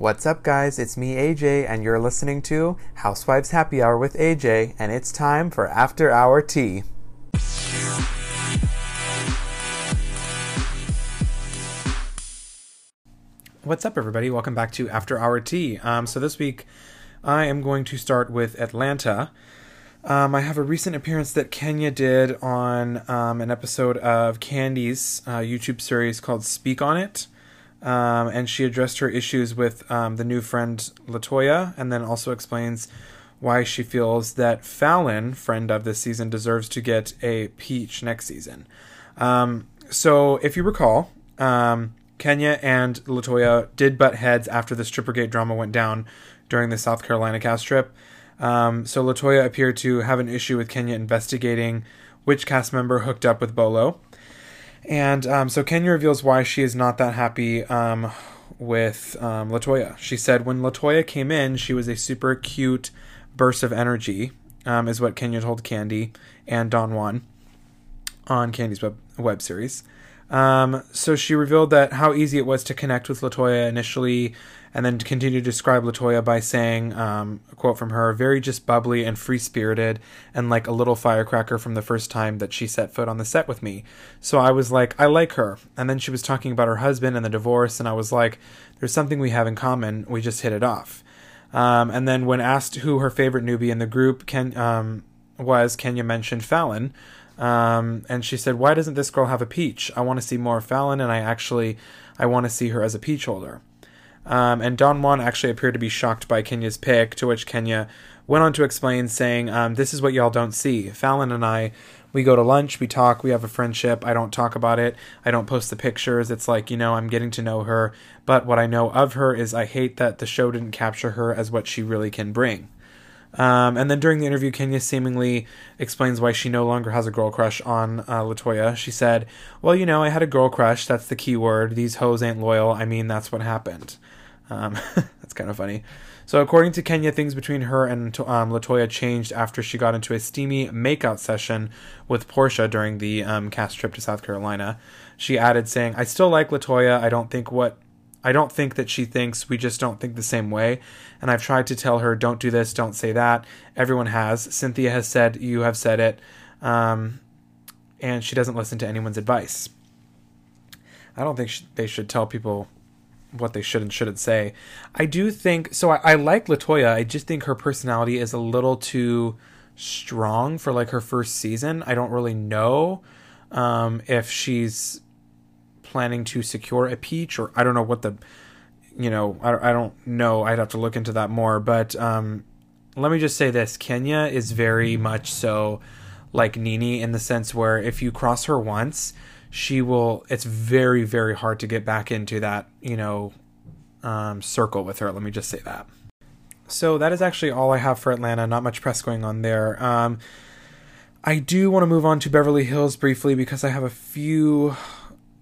What's up, guys? It's me, AJ, and you're listening to Housewives Happy Hour with AJ, and it's time for After Hour Tea. What's up, everybody? Welcome back to After Hour Tea. Um, so, this week I am going to start with Atlanta. Um, I have a recent appearance that Kenya did on um, an episode of Candy's uh, YouTube series called Speak on It. Um, and she addressed her issues with um, the new friend Latoya, and then also explains why she feels that Falynn, friend of this season, deserves to get a peach next season. Um, so, if you recall, um, Kenya and Latoya did butt heads after the Strippergate drama went down during the South Carolina cast trip. Um, so Latoya appeared to have an issue with Kenya investigating which cast member hooked up with Bolo. And um, so Kenya reveals why she is not that happy um, with um, Latoya. She said when Latoya came in, she was a super cute burst of energy, um, is what Kenya told Candy and Don Juan on Candy's web, web series. Um, so she revealed that how easy it was to connect with Latoya initially, and then to continue to describe Latoya by saying, um, a quote from her, very just bubbly and free spirited, and like a little firecracker from the first time that she set foot on the set with me. So I was like, I like her. And then she was talking about her husband and the divorce, and I was like, there's something we have in common. We just hit it off. Um, and then when asked who her favorite newbie in the group Ken, um, was, Kenya mentioned Falynn. Um, and she said, "Why doesn't this girl have a peach? I want to see more Falynn, and I actually, I want to see her as a peach holder." Um, and Don Juan actually appeared to be shocked by Kenya's pick, to which Kenya went on to explain, saying, um, "This is what y'all don't see. Falynn and I, we go to lunch, we talk, we have a friendship. I don't talk about it. I don't post the pictures. It's like you know, I'm getting to know her. But what I know of her is I hate that the show didn't capture her as what she really can bring." Um, and then during the interview, Kenya seemingly explains why she no longer has a girl crush on uh, Latoya. She said, Well, you know, I had a girl crush. That's the key word. These hoes ain't loyal. I mean, that's what happened. Um, that's kind of funny. So, according to Kenya, things between her and um, Latoya changed after she got into a steamy makeout session with Porsha during the um, cast trip to South Carolina. She added, saying, I still like Latoya. I don't think what I don't think that she thinks we just don't think the same way. And I've tried to tell her, don't do this, don't say that. Everyone has. Cynthia has said, you have said it. Um, and she doesn't listen to anyone's advice. I don't think sh- they should tell people what they should and shouldn't say. I do think, so I, I like Latoya. I just think her personality is a little too strong for like her first season. I don't really know um, if she's planning to secure a peach, or I don't know what the, you know, I, I don't know. I'd have to look into that more. But um, let me just say this: Kenya is very much so like NeNe in the sense where if you cross her once, she will. It's very very hard to get back into that you know um, circle with her. Let me just say that. So that is actually all I have for Atlanta. Not much press going on there. Um, I do want to move on to Beverly Hills briefly because I have a few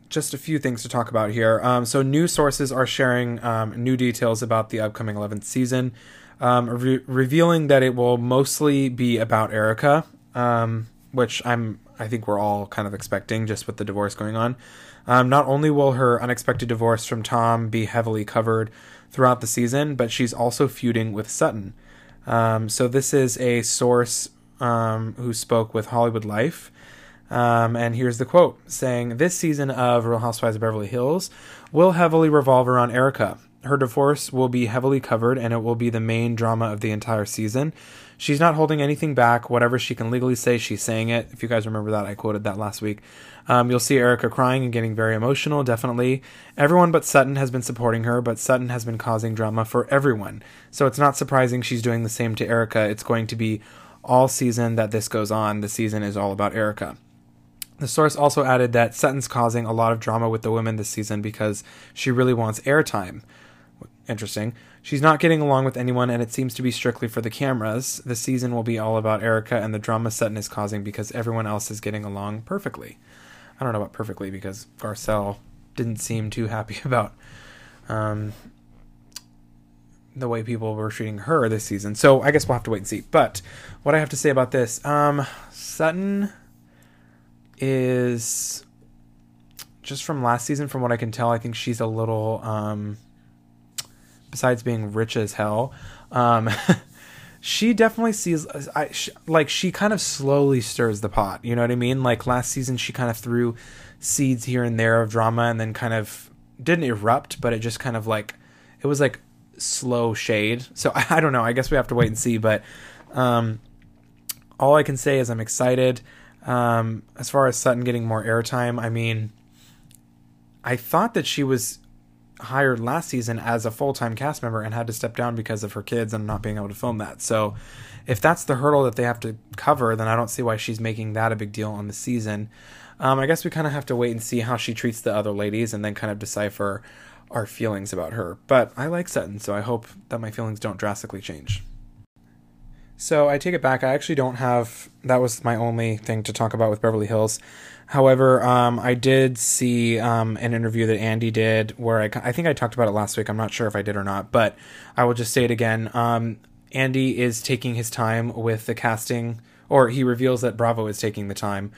just a few things to talk about here. Um, so, news sources are sharing um, new details about the upcoming 11th season, um, re- revealing that it will mostly be about Erika, um, which I'm I think we're all kind of expecting just with the divorce going on. Um, not only will her unexpected divorce from Tom be heavily covered throughout the season, but she's also feuding with Sutton. Um, so, this is a source who spoke with Hollywood Life. Um, and here's the quote saying, This season of Real Housewives of Beverly Hills will heavily revolve around Erika. Her divorce will be heavily covered, and it will be the main drama of the entire season. She's not holding anything back. Whatever she can legally say, she's saying it. If you guys remember that, I quoted that last week. Um, you'll see Erika crying and getting very emotional, definitely. Everyone but Sutton has been supporting her, but Sutton has been causing drama for everyone. So it's not surprising she's doing the same to Erika. It's going to be all season that this goes on. The season is all about Erika. The source also added that Sutton's causing a lot of drama with the women this season because she really wants airtime. Interesting. She's not getting along with anyone, and it seems to be strictly for the cameras. The season will be all about Erika and the drama Sutton is causing because everyone else is getting along perfectly. I don't know about perfectly because Garcelle didn't seem too happy about um, the way people were treating her this season. So I guess we'll have to wait and see. But what I have to say about this, um, Sutton is just from last season, from what I can tell, I think she's a little um, besides being rich as hell. Um, she definitely sees I sh- like she kind of slowly stirs the pot. You know what I mean? Like last season, she kind of threw seeds here and there of drama, and then kind of didn't erupt, but it just kind of like it was like slow shade. So I, I don't know. I guess we have to wait and see. But um, all I can say is I'm excited. Um, as far as Sutton getting more airtime, I mean, I thought that she was hired last season as a full time cast member and had to step down because of her kids and not being able to film that. So, if that's the hurdle that they have to cover, then I don't see why she's making that a big deal on the season. Um, I guess we kind of have to wait and see how she treats the other ladies and then kind of decipher our feelings about her. But I like Sutton, so I hope that my feelings don't drastically change. So I take it back. I actually don't have. That was my only thing to talk about with Beverly Hills. However, um, I did see um, an interview that Andy did where I, I think I talked about it last week. I'm not sure if I did or not, but I will just say it again. Um, Andy is taking his time with the casting, or he reveals that Bravo is taking the time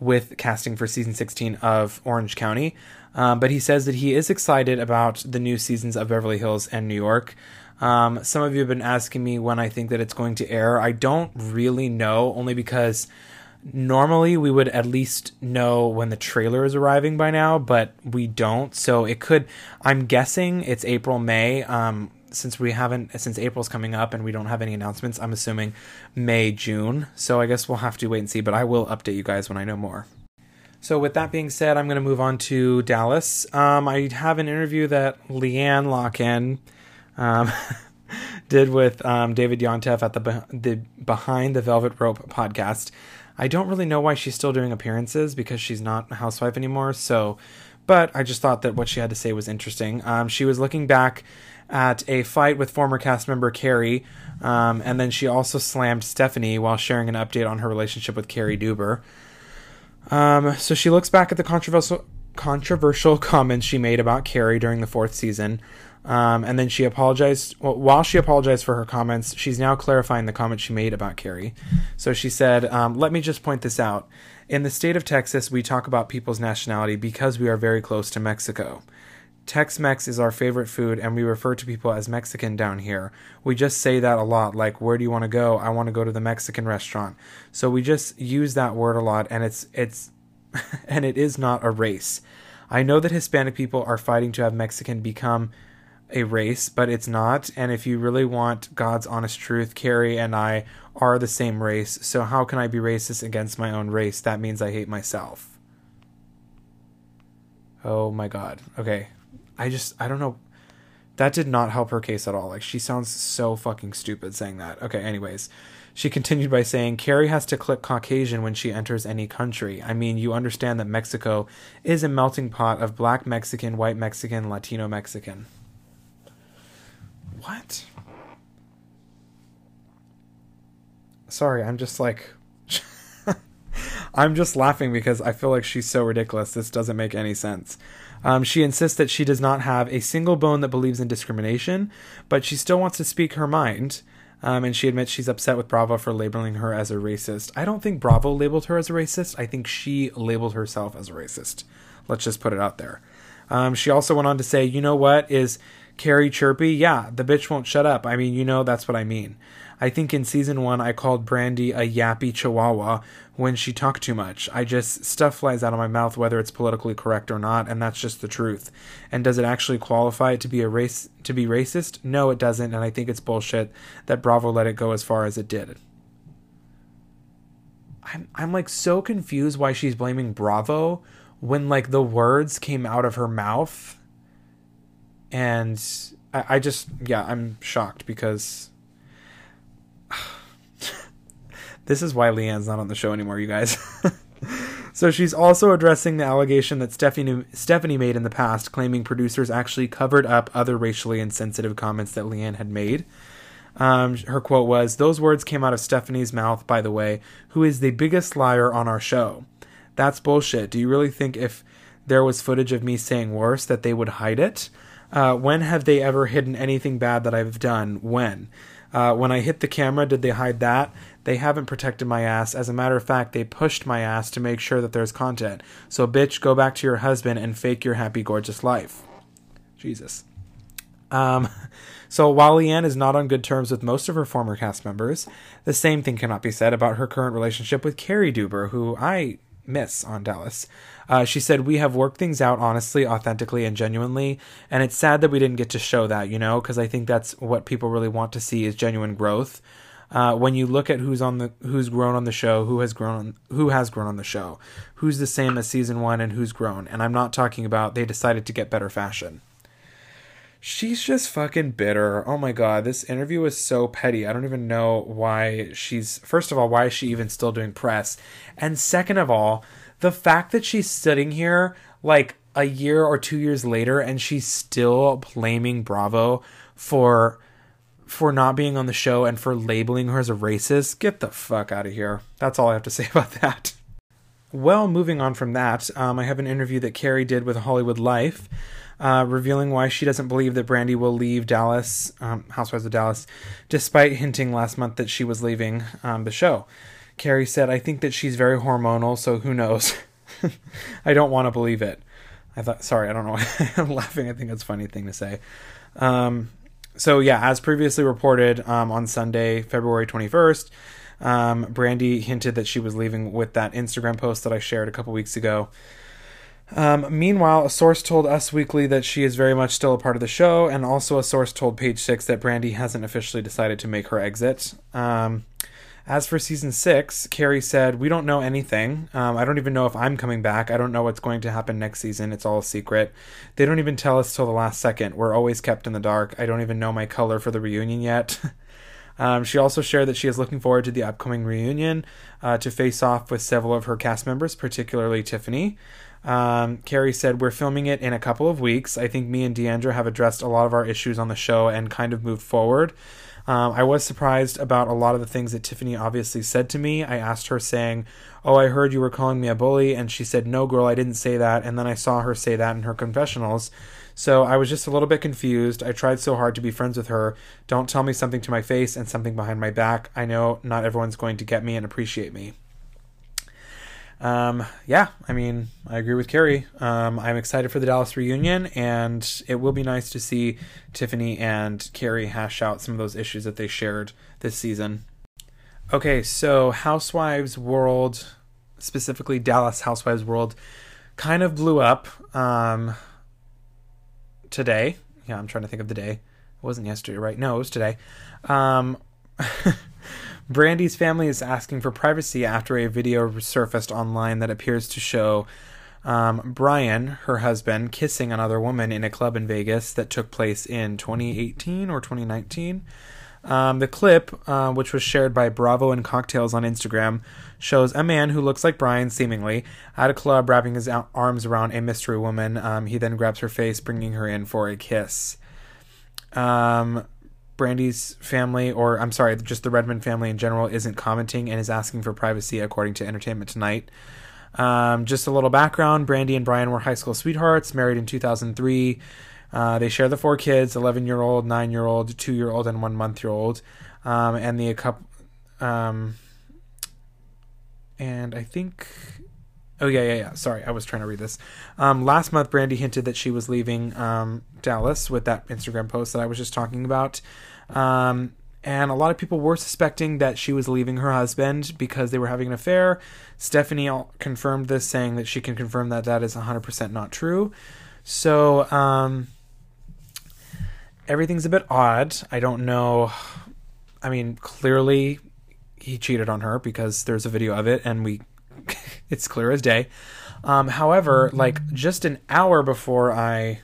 with casting for season 16 of Orange County. Um, but he says that he is excited about the new seasons of Beverly Hills and New York. Um, some of you have been asking me when I think that it's going to air. I don't really know, only because normally we would at least know when the trailer is arriving by now, but we don't. So it could. I'm guessing it's April, May. Um, since we haven't, since April's coming up and we don't have any announcements, I'm assuming May, June. So I guess we'll have to wait and see. But I will update you guys when I know more. So with that being said, I'm going to move on to Dallas. Um, I have an interview that LeeAnne Locken um, did with um, David Yontef at the the Behind the Velvet Rope podcast. I don't really know why she's still doing appearances because she's not a housewife anymore. So, but I just thought that what she had to say was interesting. Um, she was looking back at a fight with former cast member Kary, um, and then she also slammed Stephanie while sharing an update on her relationship with Cary Deuber. Um, so she looks back at the controversial controversial comments she made about Kary during the fourth season. Um, and then she apologized. Well, while she apologized for her comments, she's now clarifying the comment she made about Kary. So she said, um, Let me just point this out. In the state of Texas, we talk about people's nationality because we are very close to Mexico. Tex Mex is our favorite food, and we refer to people as Mexican down here. We just say that a lot, like, Where do you want to go? I want to go to the Mexican restaurant. So we just use that word a lot, and it's, it's, and it is not a race. I know that Hispanic people are fighting to have Mexican become a race, but it's not. And if you really want God's honest truth, Kary and I are the same race. So how can I be racist against my own race? That means I hate myself. Oh my God. Okay. I just, I don't know. That did not help her case at all. Like, she sounds so fucking stupid saying that. Okay, anyways. She continued by saying, Kary has to click Caucasian when she enters any country. I mean, you understand that Mexico is a melting pot of black Mexican, white Mexican, Latino Mexican. What? Sorry, I'm just like. I'm just laughing because I feel like she's so ridiculous. This doesn't make any sense. Um, she insists that she does not have a single bone that believes in discrimination, but she still wants to speak her mind. Um, and she admits she's upset with Bravo for labeling her as a racist. I don't think Bravo labeled her as a racist. I think she labeled herself as a racist. Let's just put it out there. Um, she also went on to say, you know what is Kary chirpy? Yeah, the bitch won't shut up. I mean, you know that's what I mean. I think in season one I called Brandi a yappy chihuahua when she talked too much. I just stuff flies out of my mouth whether it's politically correct or not, and that's just the truth. And does it actually qualify to be a race to be racist? No, it doesn't, and I think it's bullshit that Bravo let it go as far as it did. I'm I'm like so confused why she's blaming Bravo when like the words came out of her mouth and I, I just yeah i'm shocked because this is why LeeAnne's not on the show anymore you guys. So she's also addressing the allegation that stephanie stephanie made in the past claiming producers actually covered up other racially insensitive comments that LeeAnne had made. Um, her quote was those words came out of stephanie's mouth by the way who is the biggest liar on our show. That's bullshit. Do you really think if there was footage of me saying worse that they would hide it uh, when have they ever hidden anything bad that I've done? When? Uh, when I hit the camera, did they hide that? They haven't protected my ass. As a matter of fact, they pushed my ass to make sure that there's content. So, bitch, go back to your husband and fake your happy, gorgeous life. Jesus. Um, so while LeeAnne is not on good terms with most of her former cast members, the same thing cannot be said about her current relationship with Cary Deuber, who I miss on Dallas. Uh, she said, We have worked things out honestly, authentically, and genuinely. And it's sad that we didn't get to show that, you know, because I think that's what people really want to see is genuine growth. Uh, when you look at who's on the who's grown on the show, who has grown who has grown on the show, who's the same as season one, and who's grown, and I'm not talking about they decided to get better fashion. She's just fucking bitter. Oh my god, this interview was so petty. I don't even know why she's. First of all, why is she even still doing press? And second of all, the fact that she's sitting here like a year or two years later and she's still blaming Bravo for for not being on the show and for labeling her as a racist, get the fuck out of here. That's all I have to say about that. Well, moving on from that, um, I have an interview that Kary did with Hollywood Life, uh, revealing why she doesn't believe that Brandi will leave Dallas, um, Housewives of Dallas, despite hinting last month that she was leaving um, the show. Kary said, I think that she's very hormonal, so who knows? I don't want to believe it. I thought, sorry, I don't know I'm laughing. I think that's a funny thing to say. Um, so yeah, as previously reported um, on Sunday, February 21st, um, Brandi hinted that she was leaving with that Instagram post that I shared a couple weeks ago. Um, meanwhile, a source told Us Weekly that she is very much still a part of the show, and also a source told Page Six that Brandi hasn't officially decided to make her exit. Um, as for season six, Kary said, We don't know anything. Um, I don't even know if I'm coming back. I don't know what's going to happen next season. It's all a secret. They don't even tell us till the last second. We're always kept in the dark. I don't even know my color for the reunion yet. um, she also shared that she is looking forward to the upcoming reunion uh, to face off with several of her cast members, particularly Tiffany. Um, Kary said, We're filming it in a couple of weeks. I think me and D'Andra have addressed a lot of our issues on the show and kind of moved forward. Um, I was surprised about a lot of the things that Tiffany obviously said to me. I asked her, saying, Oh, I heard you were calling me a bully. And she said, No, girl, I didn't say that. And then I saw her say that in her confessionals. So I was just a little bit confused. I tried so hard to be friends with her. Don't tell me something to my face and something behind my back. I know not everyone's going to get me and appreciate me. Um, yeah, I mean, I agree with Kary. Um, I'm excited for the Dallas reunion, and it will be nice to see Tiffany and Kary hash out some of those issues that they shared this season. Okay, so Housewives World, specifically Dallas Housewives World, kind of blew up um, today. Yeah, I'm trying to think of the day. It wasn't yesterday, right? No, it was today. Um, Brandi's family is asking for privacy after a video surfaced online that appears to show um, Brian, her husband, kissing another woman in a club in Vegas that took place in 2018 or 2019. Um, the clip, uh, which was shared by Bravo and Cocktails on Instagram, shows a man who looks like Brian, seemingly, at a club wrapping his arms around a mystery woman. Um, he then grabs her face, bringing her in for a kiss. Um, Brandi's family, or I'm sorry, just the Redmond family in general, isn't commenting and is asking for privacy, according to Entertainment Tonight. Um, just a little background Brandi and Brian were high school sweethearts, married in 2003. Uh, they share the four kids 11 year old, 9 year old, 2 year old, and 1 month year old. Um, and the couple. Um, and I think Oh yeah, yeah, yeah. Sorry, I was trying to read this. Um, last month, Brandi hinted that she was leaving um, Dallas with that Instagram post that I was just talking about, um, and a lot of people were suspecting that she was leaving her husband because they were having an affair. Stephanie confirmed this, saying that she can confirm that that is 100% not true. So um, everything's a bit odd. I don't know. I mean, clearly he cheated on her because there's a video of it, and we it's clear as day. Um, however, like just an hour before I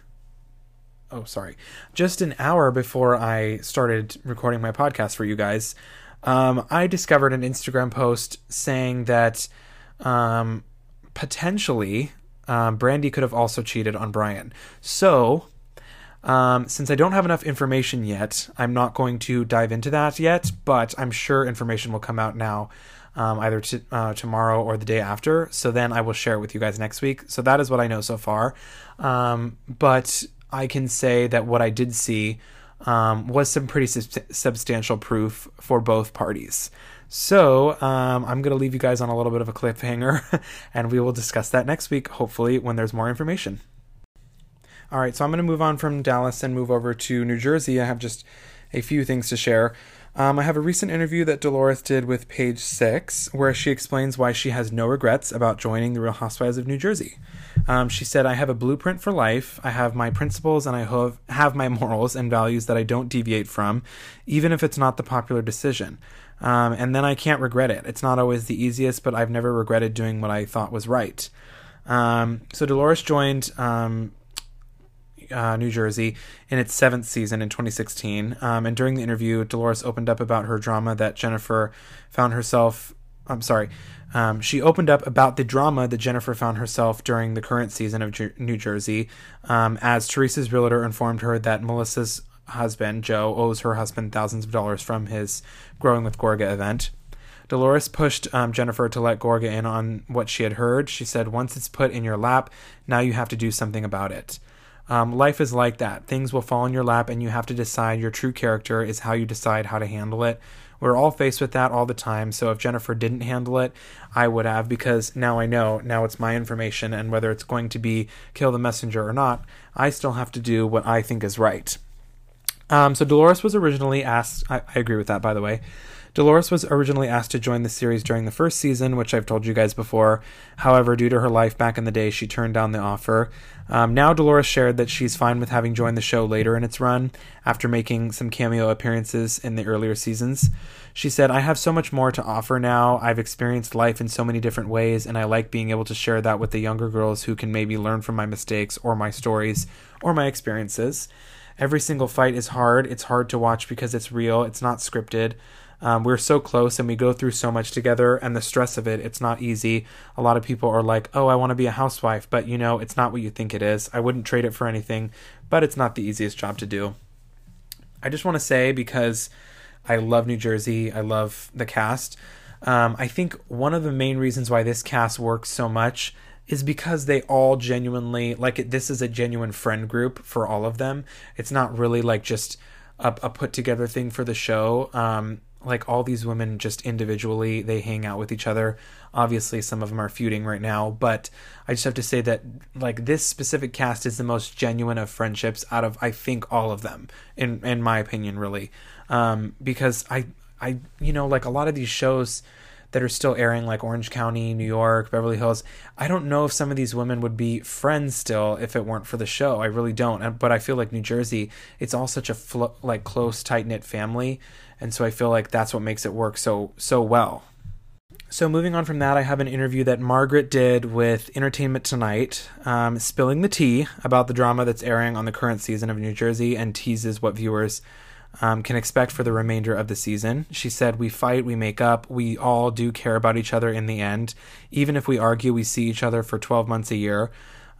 oh sorry just an hour before i started recording my podcast for you guys um, i discovered an instagram post saying that um, potentially um, brandi could have also cheated on brian so um, since i don't have enough information yet i'm not going to dive into that yet but i'm sure information will come out now um, either t- uh, tomorrow or the day after. So then I will share it with you guys next week. So that is what I know so far. Um, but I can say that what I did see um, was some pretty sub- substantial proof for both parties. So um, I'm going to leave you guys on a little bit of a cliffhanger, and we will discuss that next week, hopefully, when there's more information. All right, so I'm going to move on from Dallas and move over to New Jersey. I have just a few things to share. Um, I have a recent interview that Dolores did with Page Six, where she explains why she has no regrets about joining the Real Housewives of New Jersey. Um, she said, I have a blueprint for life. I have my principles and I have, have my morals and values that I don't deviate from, even if it's not the popular decision. Um, and then I can't regret it. It's not always the easiest, but I've never regretted doing what I thought was right. Um, so Dolores joined um, uh, New Jersey in its seventh season in 2016. Um, and during the interview, Dolores opened up about her drama that Jennifer found herself. I'm sorry. Um, she opened up about the drama that Jennifer found herself during the current season of Jer- New Jersey, um, as Teresa's realtor informed her that Melissa's husband, Joe, owes her husband thousands of dollars from his Growing with Gorga event. Dolores pushed um, Jennifer to let Gorga in on what she had heard. She said, Once it's put in your lap, now you have to do something about it. Um, life is like that. Things will fall in your lap, and you have to decide your true character is how you decide how to handle it. We're all faced with that all the time. So if Jennifer didn't handle it, I would have because now I know, now it's my information, and whether it's going to be kill the messenger or not, I still have to do what I think is right. Um, so Dolores was originally asked, I, I agree with that, by the way. Dolores was originally asked to join the series during the first season, which I've told you guys before. However, due to her life back in the day, she turned down the offer. Um, now, Dolores shared that she's fine with having joined the show later in its run, after making some cameo appearances in the earlier seasons. She said, I have so much more to offer now. I've experienced life in so many different ways, and I like being able to share that with the younger girls who can maybe learn from my mistakes or my stories or my experiences. Every single fight is hard. It's hard to watch because it's real, it's not scripted. Um, we're so close and we go through so much together, and the stress of it, it's not easy. A lot of people are like, oh, I want to be a housewife, but you know, it's not what you think it is. I wouldn't trade it for anything, but it's not the easiest job to do. I just want to say, because I love New Jersey, I love the cast. Um, I think one of the main reasons why this cast works so much is because they all genuinely like it, this is a genuine friend group for all of them. It's not really like just a, a put together thing for the show. Um, like all these women just individually they hang out with each other. Obviously some of them are feuding right now but i just have to say that like this specific cast is the most genuine of friendships out of i think all of them in in my opinion really. Um, because i i you know like a lot of these shows that are still airing like orange county new york beverly hills i don't know if some of these women would be friends still if it weren't for the show. I really don't. But i feel like new jersey it's all such a like close tight knit family and so I feel like that's what makes it work so so well. So moving on from that, I have an interview that Margaret did with Entertainment Tonight, um, spilling the tea about the drama that's airing on the current season of New Jersey, and teases what viewers um, can expect for the remainder of the season. She said, "We fight, we make up, we all do care about each other in the end. Even if we argue, we see each other for 12 months a year."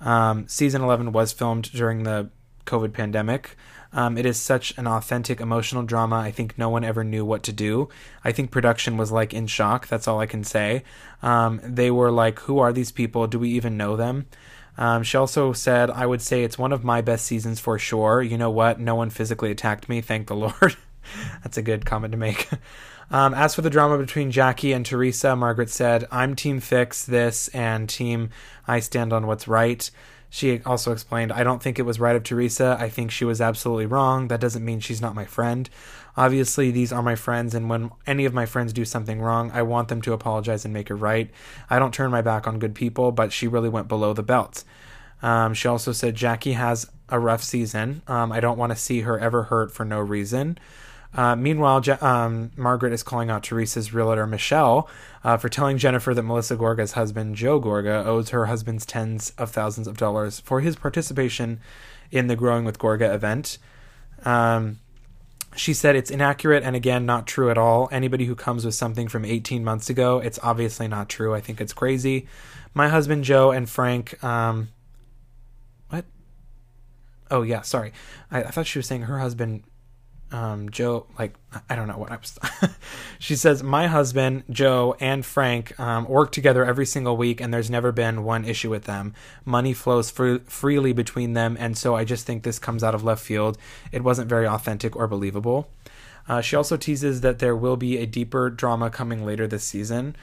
Um, season 11 was filmed during the COVID pandemic. Um, it is such an authentic emotional drama. I think no one ever knew what to do. I think production was like in shock. That's all I can say. Um, they were like, "Who are these people? Do we even know them?" Um, she also said, "I would say it's one of my best seasons for sure. You know what? No one physically attacked me. Thank the Lord." That's a good comment to make. Um, as for the drama between Jackie and Teresa, Margaret said, I'm team fix this and team I stand on what's right. She also explained, I don't think it was right of Teresa. I think she was absolutely wrong. That doesn't mean she's not my friend. Obviously, these are my friends, and when any of my friends do something wrong, I want them to apologize and make it right. I don't turn my back on good people, but she really went below the belt. Um, she also said Jackie has a rough season. Um, I don't want to see her ever hurt for no reason. Uh, meanwhile, Je- um, Margaret is calling out Teresa's realtor, Michelle, uh, for telling Jennifer that Melissa Gorga's husband, Joe Gorga, owes her husband's tens of thousands of dollars for his participation in the Growing with Gorga event. Um, she said it's inaccurate and again not true at all. Anybody who comes with something from 18 months ago, it's obviously not true. I think it's crazy. My husband Joe and Frank. Um, what? Oh yeah, sorry. I, I thought she was saying her husband um, Joe, like, I don't know what I was. she says, My husband, Joe, and Frank um, work together every single week, and there's never been one issue with them. Money flows fr- freely between them, and so I just think this comes out of left field. It wasn't very authentic or believable. Uh, she also teases that there will be a deeper drama coming later this season.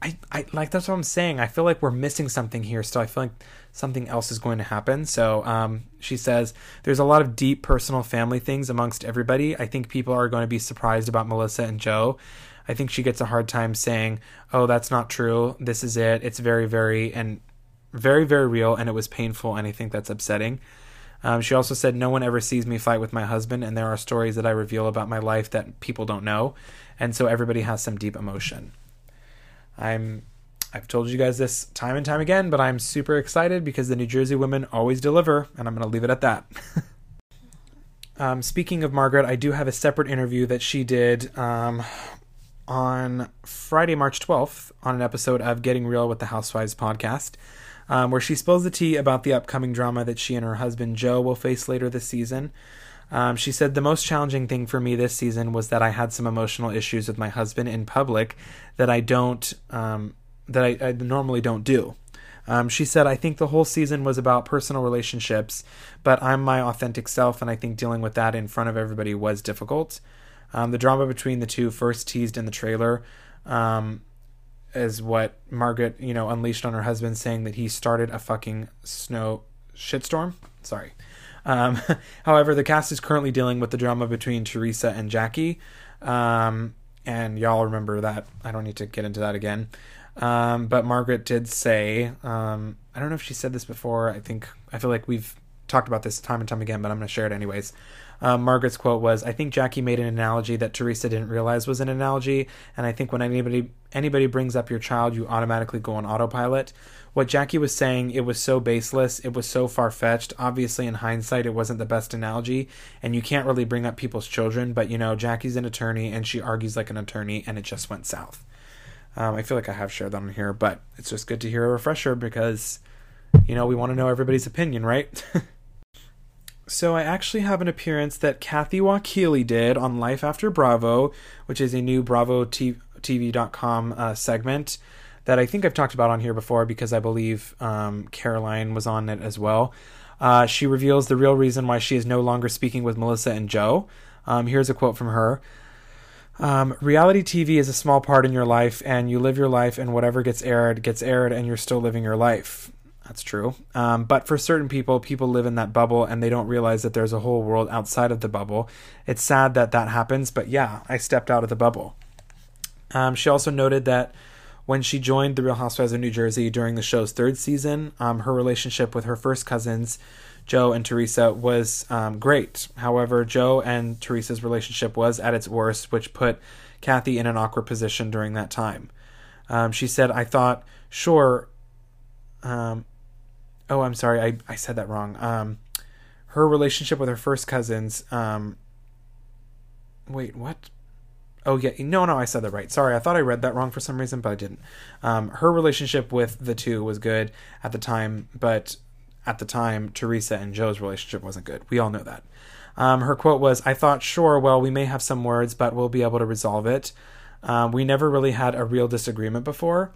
I, I like that's what I'm saying. I feel like we're missing something here. So I feel like something else is going to happen. So um, she says there's a lot of deep personal family things amongst everybody. I think people are going to be surprised about Melissa and Joe. I think she gets a hard time saying, "Oh, that's not true. This is it. It's very, very and very, very real, and it was painful." And I think that's upsetting. Um, she also said, No one ever sees me fight with my husband, and there are stories that I reveal about my life that people don't know. And so everybody has some deep emotion. I'm I've told you guys this time and time again, but I'm super excited because the New Jersey women always deliver, and I'm going to leave it at that. um, speaking of Margaret, I do have a separate interview that she did um, on Friday, March 12th, on an episode of Getting Real with the Housewives podcast um, where she spills the tea about the upcoming drama that she and her husband Joe will face later this season. Um, she said the most challenging thing for me this season was that I had some emotional issues with my husband in public that I don't um, that I, I, normally don't do. Um, she said, I think the whole season was about personal relationships, but I'm my authentic self, and I think dealing with that in front of everybody was difficult. Um, the drama between the two, first teased in the trailer, um, is what Margaret, you know, unleashed on her husband, saying that he started a fucking snow shitstorm. Sorry. Um, however, the cast is currently dealing with the drama between Teresa and Jackie. Um, and y'all remember that. I don't need to get into that again. Um, but Margaret did say, um, I don't know if she said this before. I think, I feel like we've talked about this time and time again, but I'm going to share it anyways. Um, Margaret's quote was, "I think Jackie made an analogy that Teresa didn't realize was an analogy, and I think when anybody anybody brings up your child, you automatically go on autopilot." What Jackie was saying, it was so baseless, it was so far fetched. Obviously, in hindsight, it wasn't the best analogy, and you can't really bring up people's children. But you know, Jackie's an attorney, and she argues like an attorney, and it just went south. Um, I feel like I have shared that on here, but it's just good to hear a refresher because, you know, we want to know everybody's opinion, right? So I actually have an appearance that Kathy Wakile did on Life After Bravo, which is a new Bravo TV.com uh, segment that I think I've talked about on here before because I believe um, Caroline was on it as well. Uh, she reveals the real reason why she is no longer speaking with Melissa and Joe. Um, here's a quote from her. Um, reality TV is a small part in your life, and you live your life, and whatever gets aired gets aired, and you're still living your life. That's true. Um, but for certain people, people live in that bubble and they don't realize that there's a whole world outside of the bubble. It's sad that that happens, but yeah, I stepped out of the bubble. Um, she also noted that when she joined The Real Housewives of New Jersey during the show's third season, um, her relationship with her first cousins, Joe and Teresa, was um, great. However, Joe and Teresa's relationship was at its worst, which put Kathy in an awkward position during that time. Um, she said, I thought, sure, um, oh, I'm sorry, I, I said that wrong. Um, her relationship with her first cousins. Um, wait, what? Oh yeah, no, no, I said that right. Sorry, I thought I read that wrong for some reason, but I didn't. Um, her relationship with the two was good at the time, but at the time, Teresa and Joe's relationship wasn't good. We all know that. Um, her quote was, "I thought, sure, well, we may have some words, but we'll be able to resolve it. Um, we never really had a real disagreement before."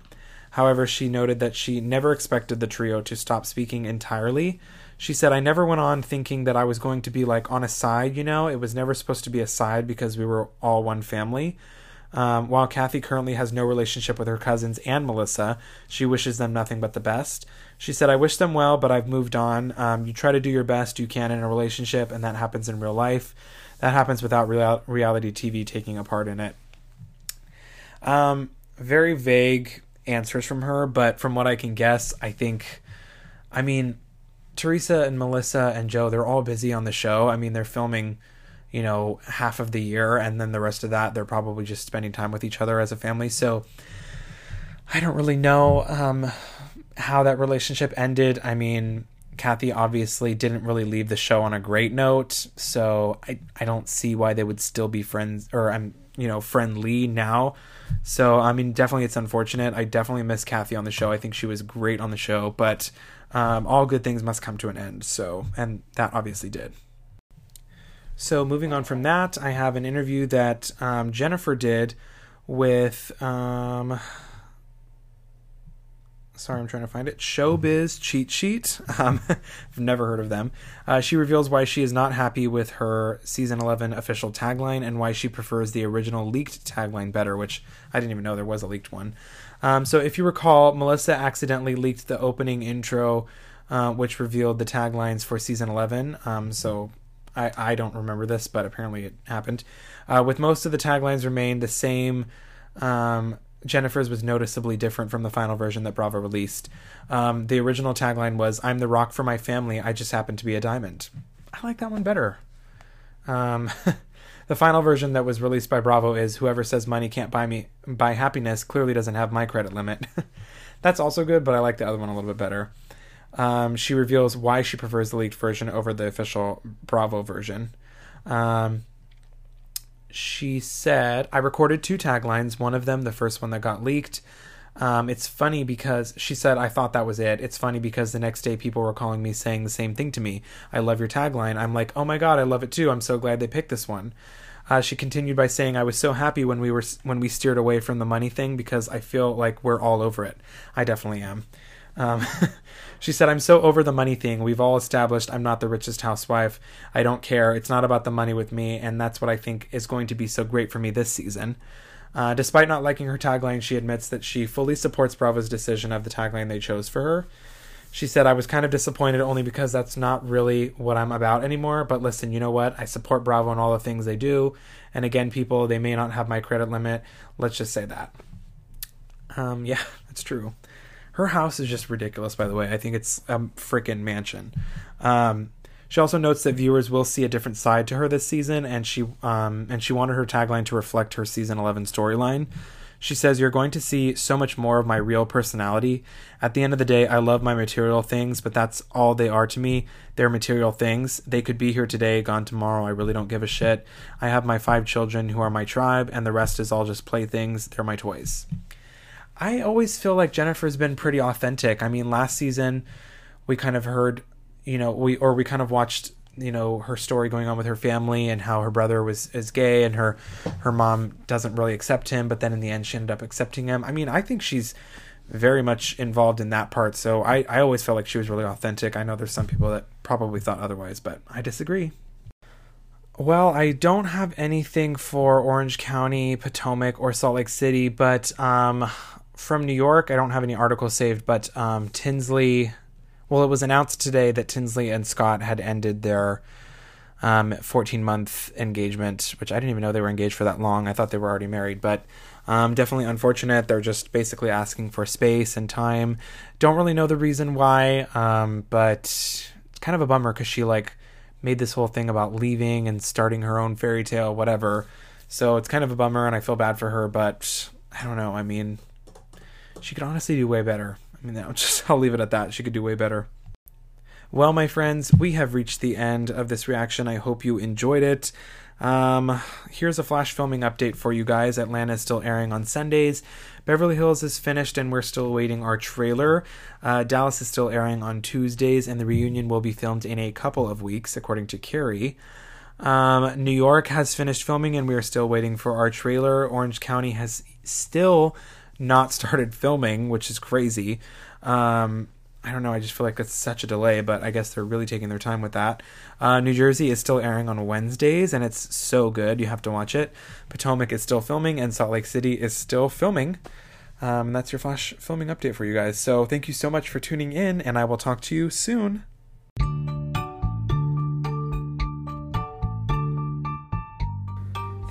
However, she noted that she never expected the trio to stop speaking entirely. She said, I never went on thinking that I was going to be like on a side, you know? It was never supposed to be a side because we were all one family. Um, while Kathy currently has no relationship with her cousins and Melissa, she wishes them nothing but the best. She said, I wish them well, but I've moved on. Um, you try to do your best you can in a relationship, and that happens in real life. That happens without real- reality TV taking a part in it. Um, very vague answers from her, but from what I can guess, I think, I mean, Teresa and Melissa and Joe, they're all busy on the show. I mean, they're filming, you know, half of the year, and then the rest of that, they're probably just spending time with each other as a family. So I don't really know um, how that relationship ended. I mean, Kathy obviously didn't really leave the show on a great note, so I I don't see why they would still be friends or I'm you know friendly now. So I mean, definitely it's unfortunate. I definitely miss Kathy on the show. I think she was great on the show, but um, all good things must come to an end. So and that obviously did. So moving on from that, I have an interview that um, Jennifer did with. Um, sorry, I'm trying to find it. Showbiz Cheat Sheet. Um, I've never heard of them. Uh, she reveals why she is not happy with her season 11 official tagline and why she prefers the original leaked tagline better, which I didn't even know there was a leaked one. Um, so, if you recall, Melissa accidentally leaked the opening intro, uh, which revealed the taglines for season 11. Um, so, I, I don't remember this, but apparently it happened. Uh, with most of the taglines remain the same. Um, Jennifer's was noticeably different from the final version that Bravo released. Um, the original tagline was "I'm the rock for my family. I just happen to be a diamond." I like that one better. Um, the final version that was released by Bravo is "Whoever says money can't buy me buy happiness clearly doesn't have my credit limit." That's also good, but I like the other one a little bit better. Um, she reveals why she prefers the leaked version over the official Bravo version. Um, she said, I recorded two taglines, one of them, the first one that got leaked. Um, it's funny because she said, I thought that was it. It's funny because the next day people were calling me saying the same thing to me. I love your tagline. I'm like, oh my God, I love it too. I'm so glad they picked this one. Uh, she continued by saying, "I was so happy when we were when we steered away from the money thing because I feel like we're all over it. I definitely am." Um, she said, I'm so over the money thing. We've all established I'm not the richest housewife. I don't care. It's not about the money with me. And that's what I think is going to be so great for me this season. Uh, despite not liking her tagline, she admits that she fully supports Bravo's decision of the tagline they chose for her. She said, I was kind of disappointed only because that's not really what I'm about anymore. But listen, you know what? I support Bravo and all the things they do. And again, people, they may not have my credit limit. Let's just say that. Um, yeah, that's true. Her house is just ridiculous, by the way. I think it's a freaking mansion. Um, she also notes that viewers will see a different side to her this season, and she um, and she wanted her tagline to reflect her season 11 storyline. She says, You're going to see so much more of my real personality. At the end of the day, I love my material things, but that's all they are to me. They're material things. They could be here today, gone tomorrow. I really don't give a shit. I have my five children who are my tribe, and the rest is all just playthings. They're my toys. I always feel like Jennifer's been pretty authentic. I mean, last season we kind of heard, you know, we or we kind of watched, you know, her story going on with her family and how her brother was is gay and her her mom doesn't really accept him, but then in the end she ended up accepting him. I mean, I think she's very much involved in that part. So I I always felt like she was really authentic. I know there's some people that probably thought otherwise, but I disagree. Well, I don't have anything for Orange County, Potomac, or Salt Lake City, but um, from New York. I don't have any articles saved, but um, Tinsley. Well, it was announced today that Tinsley and Scott had ended their um, 14 month engagement, which I didn't even know they were engaged for that long. I thought they were already married, but um, definitely unfortunate. They're just basically asking for space and time. Don't really know the reason why, um, but it's kind of a bummer because she like made this whole thing about leaving and starting her own fairy tale, whatever. So it's kind of a bummer, and I feel bad for her, but I don't know. I mean, she could honestly do way better. I mean, just I'll leave it at that. She could do way better. Well, my friends, we have reached the end of this reaction. I hope you enjoyed it. Um, here's a flash filming update for you guys. Atlanta is still airing on Sundays. Beverly Hills is finished, and we're still waiting our trailer. Uh, Dallas is still airing on Tuesdays, and the reunion will be filmed in a couple of weeks, according to Kary. Um, New York has finished filming, and we are still waiting for our trailer. Orange County has still not started filming, which is crazy. Um, I don't know. I just feel like it's such a delay, but I guess they're really taking their time with that. Uh, New Jersey is still airing on Wednesdays, and it's so good. You have to watch it. Potomac is still filming, and Salt Lake City is still filming. Um, that's your flash filming update for you guys. So thank you so much for tuning in, and I will talk to you soon.